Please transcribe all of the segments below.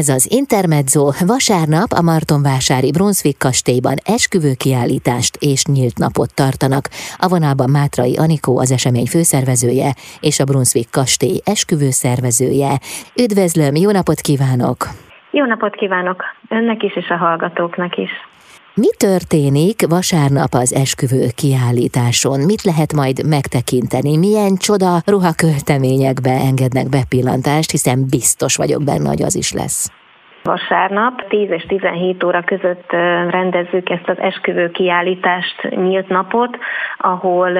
Ez az Intermezzo vasárnap a Martonvásári Brunswick kastélyban esküvő kiállítást és nyílt napot tartanak. A vonalban Mátrai Anikó az esemény főszervezője és a Brunswick kastély esküvő szervezője. Üdvözlöm, jó napot kívánok! Jó napot kívánok önnek is és a hallgatóknak is! Mi történik vasárnap az esküvő kiállításon? Mit lehet majd megtekinteni? Milyen csoda ruhakölteményekbe engednek bepillantást, hiszen biztos vagyok benne, hogy az is lesz. Vasárnap 10 és 17 óra között rendezzük ezt az esküvő kiállítást nyílt napot, ahol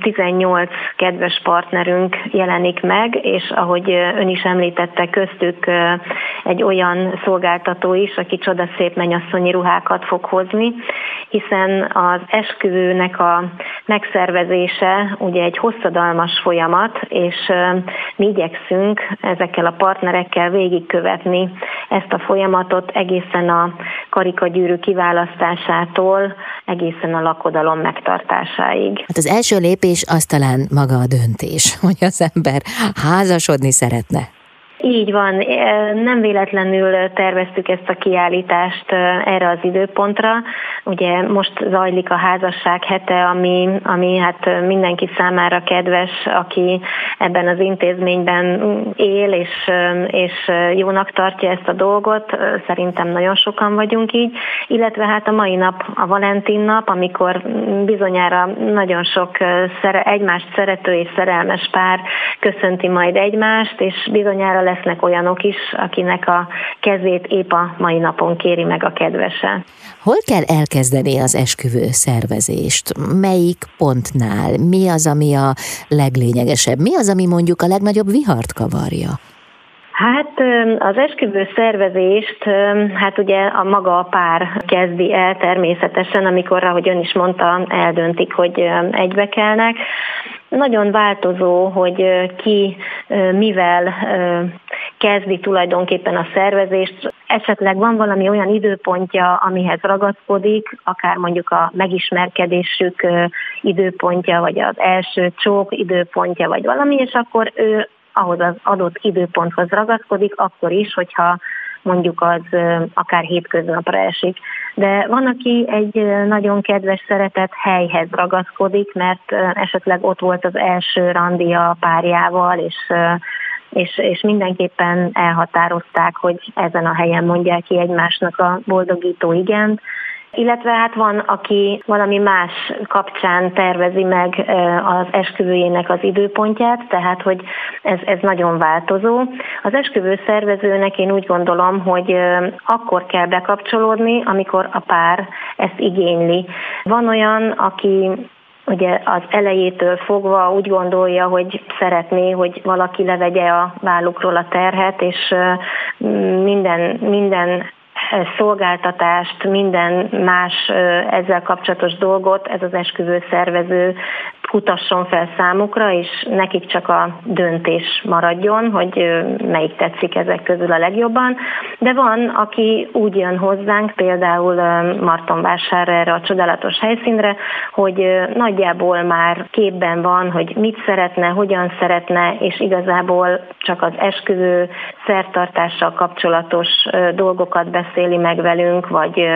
18 kedves partnerünk jelenik meg, és ahogy ön is említette, köztük egy olyan szolgáltató is, aki csodaszép mennyasszonyi ruhákat fog hozni, hiszen az esküvőnek a megszervezése ugye egy hosszadalmas folyamat, és mi igyekszünk ezekkel a partnerekkel végigkövetni ezt a folyamatot egészen a karikagyűrű kiválasztásától, egészen a lakodalom megtartásáig. Hát az első lépés az talán maga a döntés, hogy az ember házasodni szeretne. Így van, nem véletlenül terveztük ezt a kiállítást erre az időpontra. Ugye most zajlik a házasság hete, ami, ami hát mindenki számára kedves, aki ebben az intézményben él és, és jónak tartja ezt a dolgot. Szerintem nagyon sokan vagyunk így, illetve hát a mai nap a Valentin nap, amikor bizonyára nagyon sok szere, egymást szerető és szerelmes pár köszönti majd egymást, és bizonyára lesznek olyanok is, akinek a kezét épp a mai napon kéri meg a kedvese. Hol kell elkezdeni az esküvő szervezést? Melyik pontnál? Mi az, ami a leglényegesebb? Mi az, ami mondjuk a legnagyobb vihart kavarja? Hát az esküvő szervezést, hát ugye a maga a pár kezdi el természetesen, amikor, ahogy ön is mondta, eldöntik, hogy egybekelnek. Nagyon változó, hogy ki mivel kezdi tulajdonképpen a szervezést. Esetleg van valami olyan időpontja, amihez ragaszkodik, akár mondjuk a megismerkedésük időpontja, vagy az első csók időpontja, vagy valami, és akkor ő ahhoz az adott időponthoz ragaszkodik, akkor is, hogyha mondjuk az akár hétköznapra esik. De van, aki egy nagyon kedves szeretett helyhez ragaszkodik, mert esetleg ott volt az első randi a párjával, és és, és mindenképpen elhatározták, hogy ezen a helyen mondják ki egymásnak a boldogító igent, illetve hát van, aki valami más kapcsán tervezi meg az esküvőjének az időpontját, tehát hogy ez, ez nagyon változó. Az esküvő szervezőnek én úgy gondolom, hogy akkor kell bekapcsolódni, amikor a pár ezt igényli. Van olyan, aki ugye az elejétől fogva úgy gondolja, hogy szeretné, hogy valaki levegye a vállukról a terhet, és minden, minden szolgáltatást, minden más ezzel kapcsolatos dolgot ez az esküvő szervező kutasson fel számukra, és nekik csak a döntés maradjon, hogy melyik tetszik ezek közül a legjobban. De van, aki úgy jön hozzánk, például Martonvásárra erre a csodálatos helyszínre, hogy nagyjából már képben van, hogy mit szeretne, hogyan szeretne, és igazából csak az esküvő szertartással kapcsolatos dolgokat beszéli meg velünk, vagy,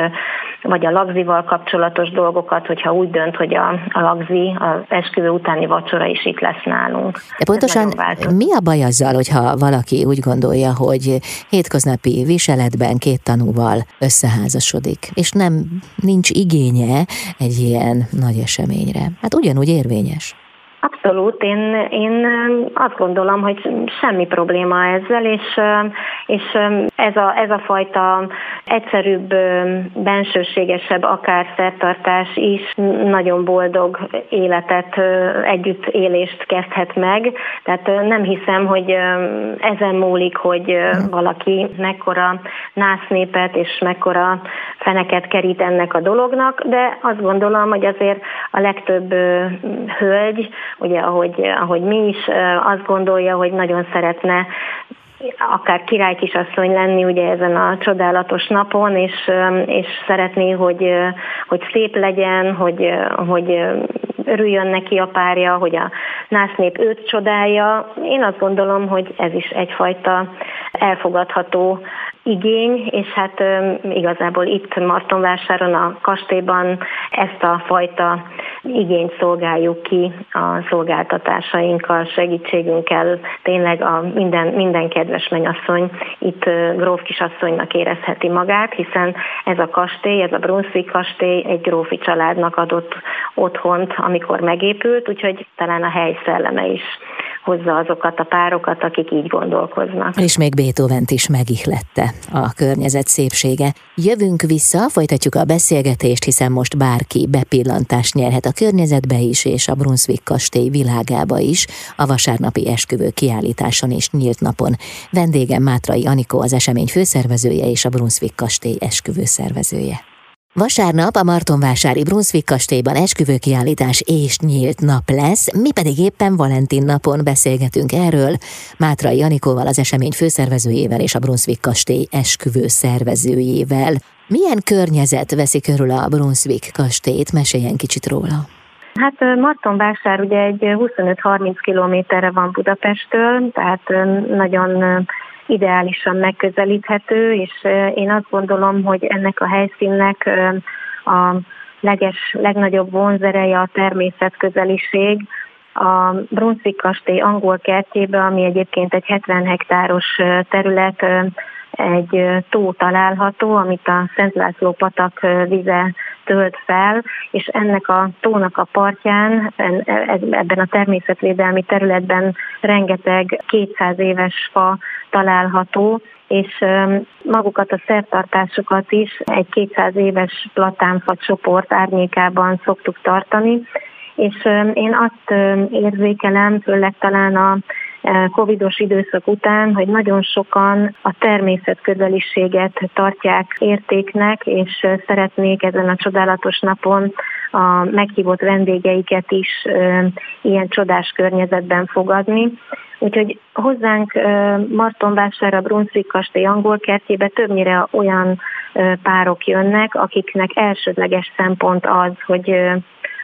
vagy a lagzival kapcsolatos dolgokat, hogyha úgy dönt, hogy a, a lagzi az esküvő utáni vacsora is itt lesz nálunk. De pontosan mi a baj azzal, hogyha valaki úgy gondolja, hogy hétköznapi viseletben két tanúval összeházasodik, és nem nincs igénye egy ilyen nagy eseményre? Hát ugyanúgy érvényes. Abszolút, én, én azt gondolom, hogy semmi probléma ezzel, és, és ez, a, ez a fajta egyszerűbb, bensőségesebb akár szertartás is nagyon boldog életet, együtt élést kezdhet meg. Tehát nem hiszem, hogy ezen múlik, hogy valaki mekkora násznépet és mekkora feneket kerít ennek a dolognak, de azt gondolom, hogy azért a legtöbb hölgy, ugye ahogy, ahogy mi is azt gondolja, hogy nagyon szeretne akár kisasszony lenni ugye ezen a csodálatos napon, és, és szeretné, hogy, hogy szép legyen, hogy, hogy örüljön neki a párja, hogy a násznép őt csodálja. Én azt gondolom, hogy ez is egyfajta elfogadható igény, és hát igazából itt Martonvásáron a kastélyban ezt a fajta igényt szolgáljuk ki a szolgáltatásainkkal, segítségünkkel. Tényleg a minden, minden kedves mennyasszony itt gróf kisasszonynak érezheti magát, hiszen ez a kastély, ez a Brunswick kastély egy grófi családnak adott otthont, amikor megépült, úgyhogy talán a hely szelleme is hozza azokat a párokat, akik így gondolkoznak. És még beethoven is megihlette a környezet szépsége. Jövünk vissza, folytatjuk a beszélgetést, hiszen most bárki bepillantást nyerhet a környezetbe is, és a Brunswick kastély világába is, a vasárnapi esküvő kiállításon és nyílt napon. Vendégem Mátrai Anikó az esemény főszervezője és a Brunswick kastély esküvő szervezője. Vasárnap a Martonvásári Brunswick kastélyban esküvőkiállítás és nyílt nap lesz, mi pedig éppen Valentin napon beszélgetünk erről Mátrai Anikóval, az esemény főszervezőjével és a Brunswick kastély esküvő szervezőjével. Milyen környezet veszi körül a Brunswick kastélyt? Meséljen kicsit róla. Hát Martonvásár ugye egy 25-30 kilométerre van Budapesttől, tehát nagyon ideálisan megközelíthető, és én azt gondolom, hogy ennek a helyszínnek a leges, legnagyobb vonzereje a természetközeliség, a Brunswick kastély angol kertjébe, ami egyébként egy 70 hektáros terület, egy tó található, amit a Szent László patak vize tölt fel, és ennek a tónak a partján, ebben a természetvédelmi területben rengeteg 200 éves fa található, és magukat a szertartásokat is egy 200 éves platánfa csoport árnyékában szoktuk tartani, és én azt érzékelem, főleg talán a covidos időszak után, hogy nagyon sokan a természetközeliséget tartják értéknek, és szeretnék ezen a csodálatos napon a meghívott vendégeiket is ilyen csodás környezetben fogadni. Úgyhogy hozzánk Martonvásárra, Brunswick kastély angol kertjébe többnyire olyan párok jönnek, akiknek elsődleges szempont az, hogy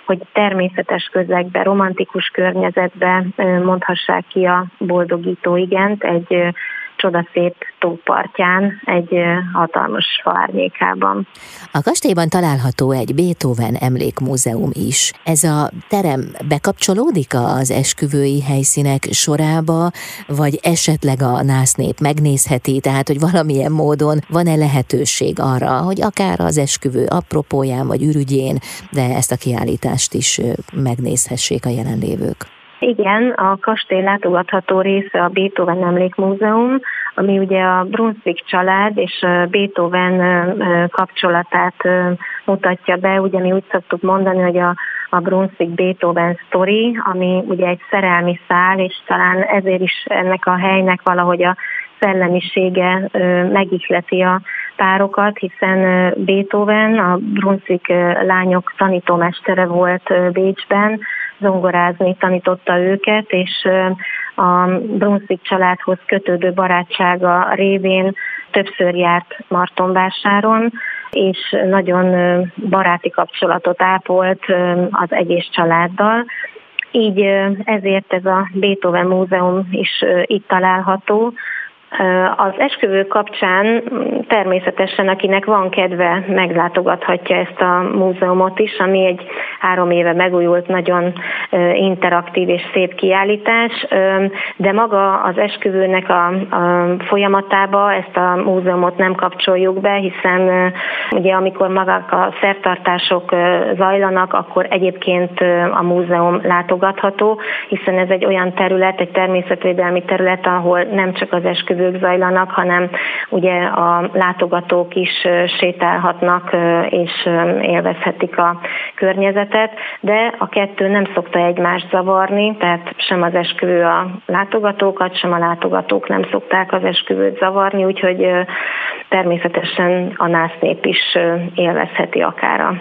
hogy természetes közegbe, romantikus környezetbe mondhassák ki a boldogító igent. Egy csodaszép tópartján, egy hatalmas faárnyékában. A kastélyban található egy Beethoven emlékmúzeum is. Ez a terem bekapcsolódik az esküvői helyszínek sorába, vagy esetleg a násznép megnézheti, tehát hogy valamilyen módon van-e lehetőség arra, hogy akár az esküvő apropóján vagy ürügyén, de ezt a kiállítást is megnézhessék a jelenlévők. Igen, a kastély látogatható része a Beethoven Emlékmúzeum, ami ugye a Brunswick család és Beethoven kapcsolatát mutatja be. Ugye mi úgy szoktuk mondani, hogy a, a Brunswick Beethoven story, ami ugye egy szerelmi szál, és talán ezért is ennek a helynek valahogy a szellemisége megihleti a párokat, hiszen Beethoven, a Brunswick lányok tanítómestere volt Bécsben, zongorázni tanította őket, és a Brunswick családhoz kötődő barátsága révén többször járt Martonvásáron, és nagyon baráti kapcsolatot ápolt az egész családdal. Így ezért ez a Beethoven Múzeum is itt található, az esküvő kapcsán természetesen, akinek van kedve, meglátogathatja ezt a múzeumot is, ami egy három éve megújult, nagyon interaktív és szép kiállítás, de maga az esküvőnek a, folyamatába ezt a múzeumot nem kapcsoljuk be, hiszen ugye amikor magak a szertartások zajlanak, akkor egyébként a múzeum látogatható, hiszen ez egy olyan terület, egy természetvédelmi terület, ahol nem csak az esküvő esküvők zajlanak, hanem ugye a látogatók is sétálhatnak és élvezhetik a környezetet, de a kettő nem szokta egymást zavarni, tehát sem az esküvő a látogatókat, sem a látogatók nem szokták az esküvőt zavarni, úgyhogy természetesen a násznép is élvezheti akár a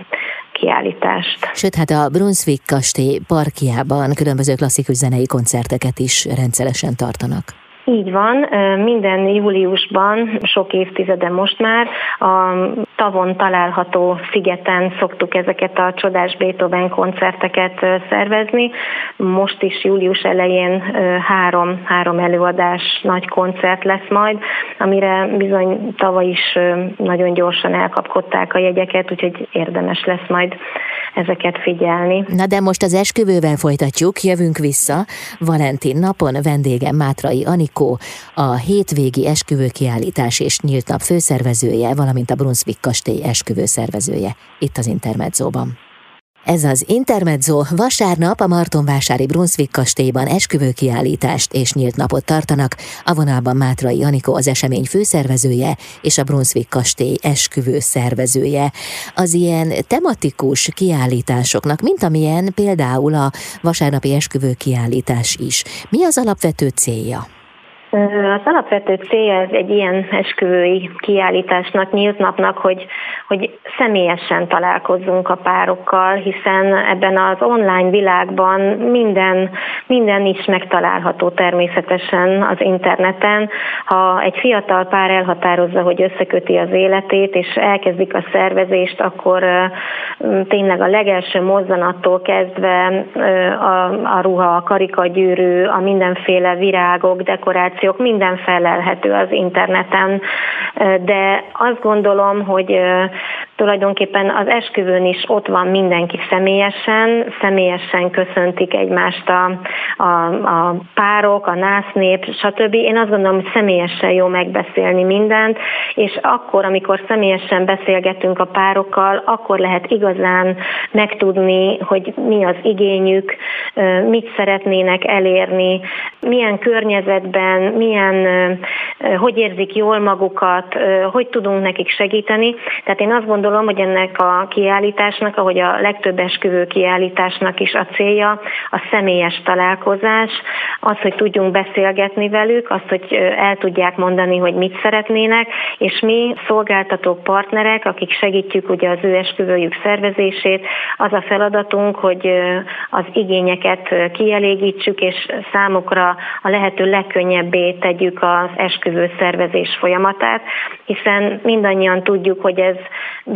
kiállítást. Sőt, hát a Brunswick kastély parkjában különböző klasszikus zenei koncerteket is rendszeresen tartanak. Így van, minden júliusban, sok évtizede most már, a tavon található szigeten szoktuk ezeket a csodás Beethoven koncerteket szervezni. Most is július elején három, három előadás nagy koncert lesz majd, amire bizony tavaly is nagyon gyorsan elkapkodták a jegyeket, úgyhogy érdemes lesz majd ezeket figyelni. Na de most az esküvővel folytatjuk, jövünk vissza. Valentin napon vendégem Mátrai Anikó, a hétvégi esküvőkiállítás és nyílt nap főszervezője, valamint a Brunswick kastély esküvő szervezője itt az Intermedzóban. Ez az Intermezzo vasárnap a Martonvásári Brunswick kastélyban esküvőkiállítást és nyílt napot tartanak. A vonalban Mátrai Anikó az esemény főszervezője és a Brunswick kastély esküvő szervezője. Az ilyen tematikus kiállításoknak, mint amilyen például a vasárnapi esküvőkiállítás is. Mi az alapvető célja? Az alapvető célja ez egy ilyen esküvői kiállításnak, nyílt napnak, hogy, hogy személyesen találkozzunk a párokkal, hiszen ebben az online világban minden, minden is megtalálható természetesen az interneten. Ha egy fiatal pár elhatározza, hogy összeköti az életét, és elkezdik a szervezést, akkor tényleg a legelső mozzanattól kezdve a, a ruha, a karikagyűrű, a mindenféle virágok, dekoráció, információk, minden felelhető az interneten, de azt gondolom, hogy tulajdonképpen az esküvőn is ott van mindenki személyesen, személyesen köszöntik egymást a, a, a párok, a násznép, stb. Én azt gondolom, hogy személyesen jó megbeszélni mindent, és akkor, amikor személyesen beszélgetünk a párokkal, akkor lehet igazán megtudni, hogy mi az igényük, mit szeretnének elérni, milyen környezetben, milyen, hogy érzik jól magukat, hogy tudunk nekik segíteni. Tehát én azt gondolom, gondolom, hogy ennek a kiállításnak, ahogy a legtöbb esküvő kiállításnak is a célja, a személyes találkozás, az, hogy tudjunk beszélgetni velük, azt, hogy el tudják mondani, hogy mit szeretnének, és mi szolgáltató partnerek, akik segítjük ugye az ő esküvőjük szervezését, az a feladatunk, hogy az igényeket kielégítsük, és számukra a lehető legkönnyebbé tegyük az esküvő szervezés folyamatát, hiszen mindannyian tudjuk, hogy ez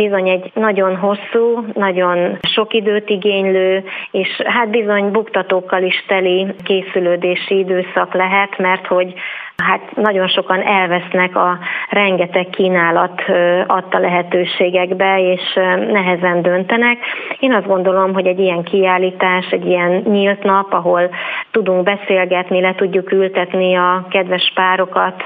bizony egy nagyon hosszú, nagyon sok időt igénylő, és hát bizony buktatókkal is teli készülődési időszak lehet, mert hogy hát nagyon sokan elvesznek a rengeteg kínálat adta lehetőségekbe, és nehezen döntenek. Én azt gondolom, hogy egy ilyen kiállítás, egy ilyen nyílt nap, ahol tudunk beszélgetni, le tudjuk ültetni a kedves párokat,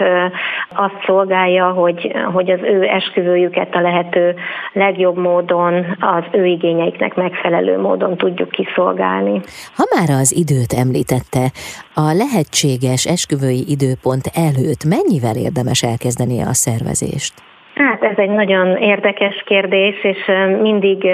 azt szolgálja, hogy, hogy az ő esküvőjüket a lehető legjobb módon, az ő igényeiknek megfelelő módon tudjuk kiszolgálni. Ha már az időt említette, a lehetséges esküvői időpont előtt mennyivel érdemes elkezdeni a szervezést? Hát ez egy nagyon érdekes kérdés, és mindig,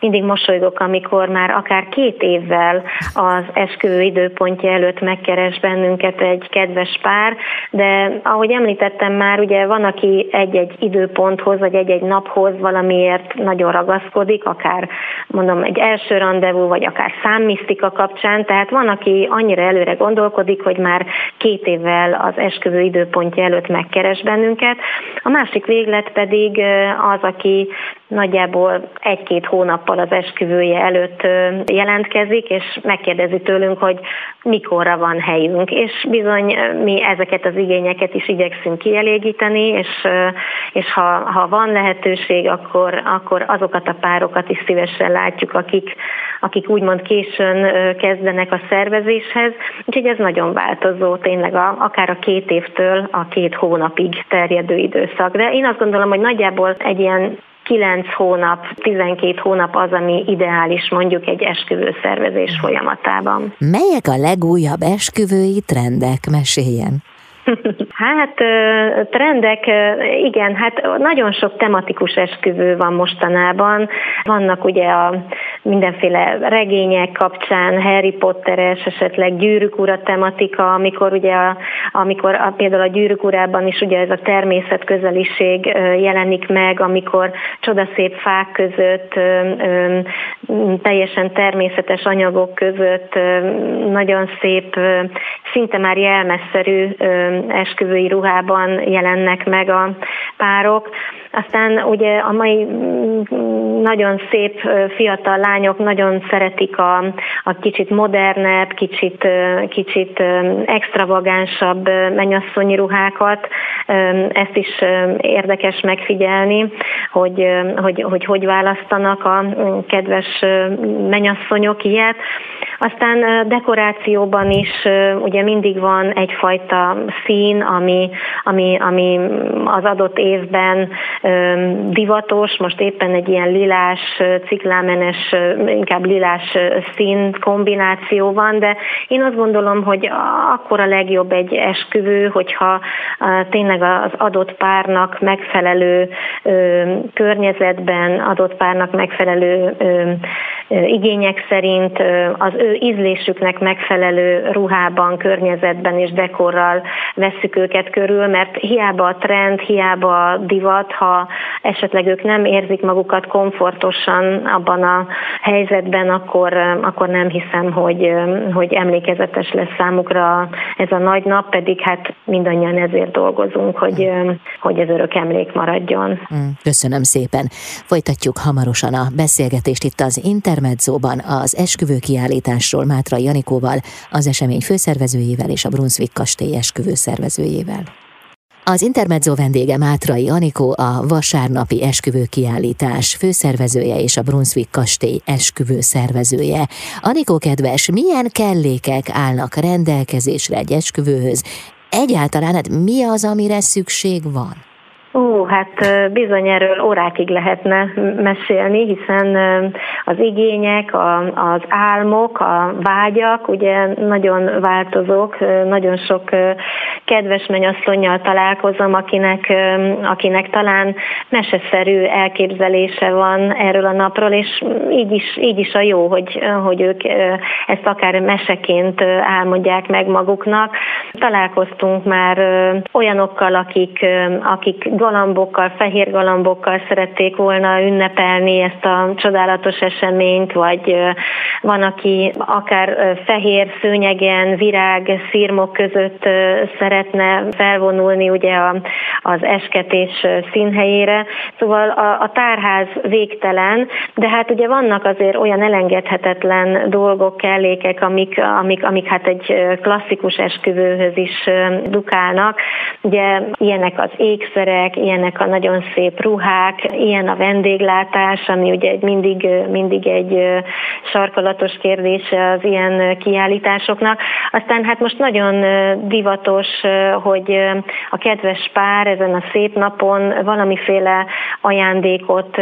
mindig mosolygok, amikor már akár két évvel az esküvő időpontja előtt megkeres bennünket egy kedves pár, de ahogy említettem már, ugye van, aki egy-egy időponthoz, vagy egy-egy naphoz valamiért nagyon ragaszkodik, akár mondom egy első rendezvú, vagy akár számmisztika kapcsán, tehát van, aki annyira előre gondolkodik, hogy már két évvel az esküvő időpontja előtt megkeres bennünket. A másik véglet véglet pedig az, aki nagyjából egy-két hónappal az esküvője előtt jelentkezik, és megkérdezi tőlünk, hogy mikorra van helyünk. És bizony mi ezeket az igényeket is igyekszünk kielégíteni, és, és ha, ha van lehetőség, akkor, akkor azokat a párokat is szívesen látjuk, akik, akik úgymond későn kezdenek a szervezéshez. Úgyhogy ez nagyon változó, tényleg a, akár a két évtől a két hónapig terjedő időszak. De én azt gondolom, hogy nagyjából egy ilyen 9 hónap, 12 hónap az, ami ideális mondjuk egy esküvő szervezés folyamatában. Melyek a legújabb esküvői trendek? Meséljen! Hát trendek, igen, hát nagyon sok tematikus esküvő van mostanában. Vannak ugye a mindenféle regények kapcsán, Harry Potteres, esetleg gyűrűk ura tematika, amikor ugye a, amikor a, például a gyűrűk urában is ugye ez a természet közeliség jelenik meg, amikor csodaszép fák között, teljesen természetes anyagok között, nagyon szép, szinte már jelmezszerű esküvői ruhában jelennek meg a párok. Aztán ugye a mai mm, nagyon szép fiatal lányok nagyon szeretik a, a kicsit modernebb, kicsit, kicsit extravagánsabb mennyasszonyi ruhákat. Ezt is érdekes megfigyelni, hogy hogy, hogy, hogy választanak a kedves mennyasszonyok ilyet. Aztán dekorációban is ugye mindig van egyfajta szín, ami, ami, ami az adott évben divatos, most éppen egy ilyen lilás, ciklámenes, inkább lilás szín kombináció van, de én azt gondolom, hogy akkor a legjobb egy esküvő, hogyha tényleg az adott párnak megfelelő környezetben, adott párnak megfelelő igények szerint az ő ízlésüknek megfelelő ruhában, környezetben és dekorral vesszük őket körül, mert hiába a trend, hiába a divat, ha esetleg ők nem érzik magukat komfortosan abban a helyzetben, akkor, akkor nem hiszem, hogy, hogy emlékezetes lesz számukra ez a nagy nap, pedig hát mindannyian ezért dolgozunk, hogy, hogy ez örök emlék maradjon. Mm, köszönöm szépen. Folytatjuk hamarosan a beszélgetést itt az Intermedzóban az esküvő kiállításról Mátra Janikóval, az esemény főszervezőjével és a Brunswick kastély esküvő szervezőjével. Az Intermezzo vendége Mátrai Anikó, a vasárnapi esküvő kiállítás főszervezője és a Brunswick kastély esküvő szervezője. Anikó kedves, milyen kellékek állnak rendelkezésre egy esküvőhöz? Egyáltalán hát mi az, amire szükség van? Ó, hát bizony erről órákig lehetne mesélni, hiszen az igények, az álmok, a vágyak ugye nagyon változók, nagyon sok kedves mennyasszonyjal találkozom, akinek, akinek talán meseszerű elképzelése van erről a napról, és így is, így is a jó, hogy, hogy ők ezt akár meseként álmodják meg maguknak. Találkoztunk már olyanokkal, akik, akik galambokkal, fehér galambokkal szerették volna ünnepelni ezt a csodálatos eseményt, vagy van, aki akár fehér szőnyegen, virág, szírmok között szeretne felvonulni ugye az esketés színhelyére. Szóval a, a tárház végtelen, de hát ugye vannak azért olyan elengedhetetlen dolgok, kellékek, amik, amik, amik hát egy klasszikus esküvőhöz is dukálnak. Ugye ilyenek az ékszerek, ilyenek a nagyon szép ruhák, ilyen a vendéglátás, ami ugye egy mindig, mindig egy sarkalatos kérdése az ilyen kiállításoknak. Aztán hát most nagyon divatos, hogy a kedves pár ezen a szép napon valamiféle ajándékot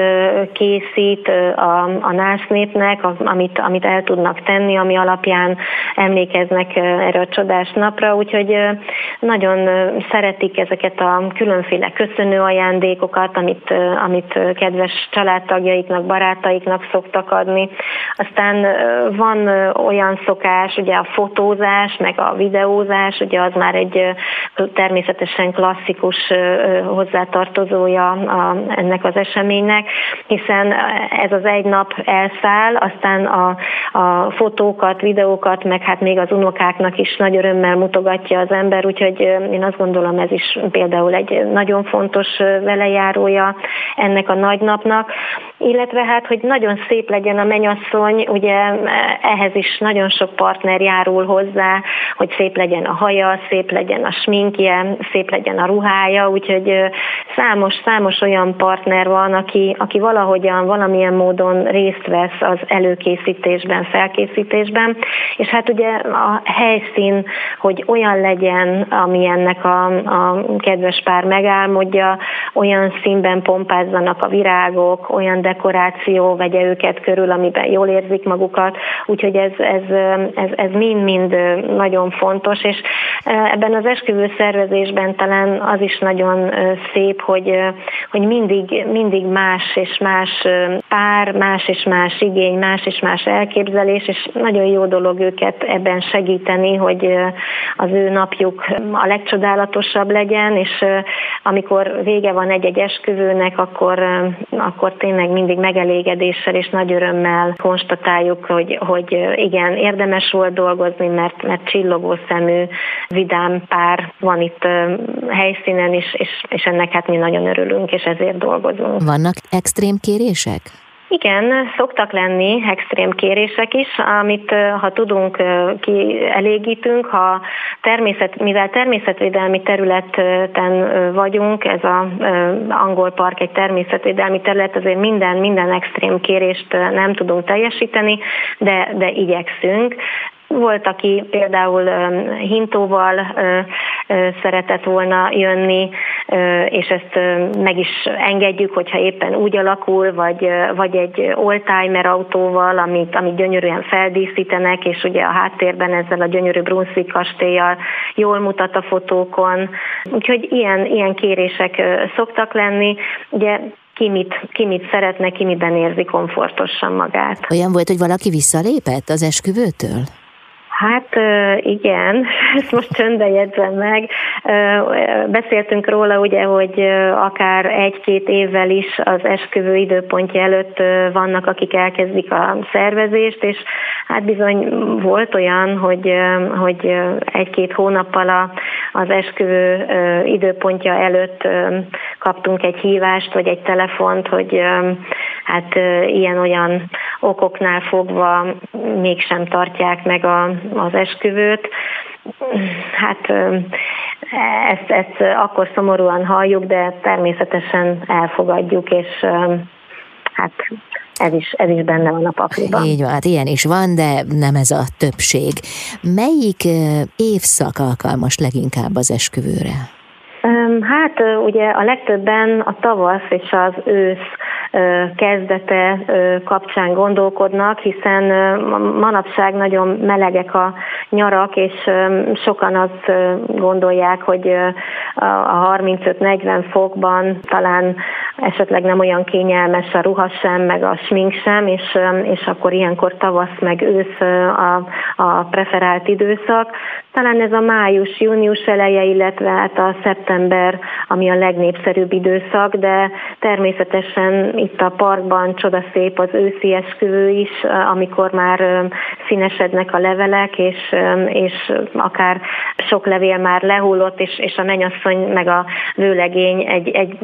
készít a, a násznépnek, amit, amit el tudnak tenni, ami alapján emlékeznek erre a csodás napra, úgyhogy nagyon szeretik ezeket a különféle köszönő köszönő ajándékokat, amit, amit kedves családtagjaiknak, barátaiknak szoktak adni. Aztán van olyan szokás, ugye a fotózás, meg a videózás, ugye az már egy természetesen klasszikus hozzátartozója a, ennek az eseménynek, hiszen ez az egy nap elszáll, aztán a, a fotókat, videókat, meg hát még az unokáknak is nagy örömmel mutogatja az ember, úgyhogy én azt gondolom ez is például egy nagyon fontos fontos velejárója ennek a nagy napnak, illetve hát, hogy nagyon szép legyen a menyasszony, ugye ehhez is nagyon sok partner járul hozzá, hogy szép legyen a haja, szép legyen a sminkje, szép legyen a ruhája, úgyhogy számos, számos olyan partner van, aki, aki valahogyan, valamilyen módon részt vesz az előkészítésben, felkészítésben, és hát ugye a helyszín, hogy olyan legyen, ami ennek a, a kedves pár megálmodja, olyan színben pompázzanak a virágok, olyan dekoráció vegye őket körül, amiben jól érzik magukat, úgyhogy ez, ez, ez, ez mind-mind nagyon fontos, és ebben az esküvő szervezésben talán az is nagyon szép, hogy, hogy mindig, mindig más és más pár, más és más igény, más és más elképzelés, és nagyon jó dolog őket ebben segíteni, hogy az ő napjuk a legcsodálatosabb legyen, és amikor vége van egy-egy esküvőnek, akkor, akkor tényleg mindig megelégedéssel és nagy örömmel konstatáljuk, hogy, hogy igen, érdemes volt dolgozni, mert, mert csillogó szemű vidám pár van itt helyszínen is, és, és ennek hát mi nagyon örülünk, és ezért dolgozunk. Vannak extrém kérések? Igen, szoktak lenni extrém kérések is, amit ha tudunk, kielégítünk, ha természet, mivel természetvédelmi területen vagyunk, ez az angol park egy természetvédelmi terület, azért minden, minden extrém kérést nem tudunk teljesíteni, de, de igyekszünk. Volt, aki például hintóval szeretett volna jönni, és ezt meg is engedjük, hogyha éppen úgy alakul, vagy, vagy egy oldtimer autóval, amit, amit gyönyörűen feldíszítenek, és ugye a háttérben ezzel a gyönyörű Brunswick kastélyjal jól mutat a fotókon. Úgyhogy ilyen, ilyen kérések szoktak lenni. Ugye ki mit, ki mit szeretne, ki miben érzi komfortosan magát. Olyan volt, hogy valaki visszalépett az esküvőtől? Hát igen, ezt most csöndbe jegyzem meg. Beszéltünk róla ugye, hogy akár egy-két évvel is az esküvő időpontja előtt vannak, akik elkezdik a szervezést, és hát bizony volt olyan, hogy, hogy egy-két hónappal az esküvő időpontja előtt kaptunk egy hívást, vagy egy telefont, hogy hát ilyen-olyan okoknál fogva mégsem tartják meg a, az esküvőt. Hát ezt, ezt akkor szomorúan halljuk, de természetesen elfogadjuk, és hát ez is, ez is benne van a pakliban. Így van, hát ilyen is van, de nem ez a többség. Melyik évszak alkalmas leginkább az esküvőre? Hát ugye a legtöbben a tavasz és az ősz kezdete kapcsán gondolkodnak, hiszen manapság nagyon melegek a nyarak, és sokan azt gondolják, hogy a 35-40 fokban talán esetleg nem olyan kényelmes a ruha sem, meg a smink sem, és, és akkor ilyenkor tavasz meg ősz a, a preferált időszak. Talán ez a május-június eleje, illetve hát a szeptember, ami a legnépszerűbb időszak, de természetesen itt a parkban csodaszép az őszi esküvő is, amikor már színesednek a levelek, és, és akár sok levél már lehullott, és, és a mennyasszony meg a vőlegény egy, egy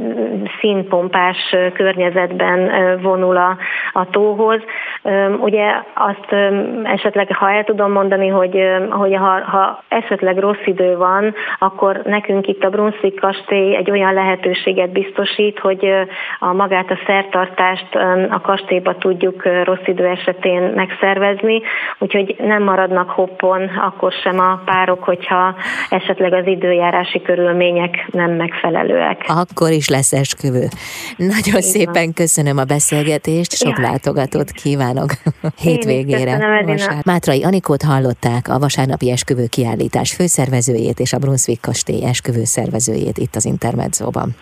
színpompás környezetben vonul a, a tóhoz. Ugye azt esetleg, ha el tudom mondani, hogy, hogy ha, ha esetleg rossz idő van, akkor nekünk itt a Brunswick kastély egy olyan lehetőséget biztosít, hogy a magát a szertartást a kastélyba tudjuk rossz idő esetén megszervezni, úgyhogy nem maradnak hoppon akkor sem a párok, hogyha esetleg az időjárási körülmények nem megfelelőek. Akkor is lesz esküvő. Nagyon Így szépen van. köszönöm a beszélgetést, sok ja. látogatót kívánok hétvégére. Mátrai Anikót hallották, a vasárnapi esküvő kiállítás főszervezőjét és a Brunswick kastély esküvő szervezőjét itt az Intermedzóban.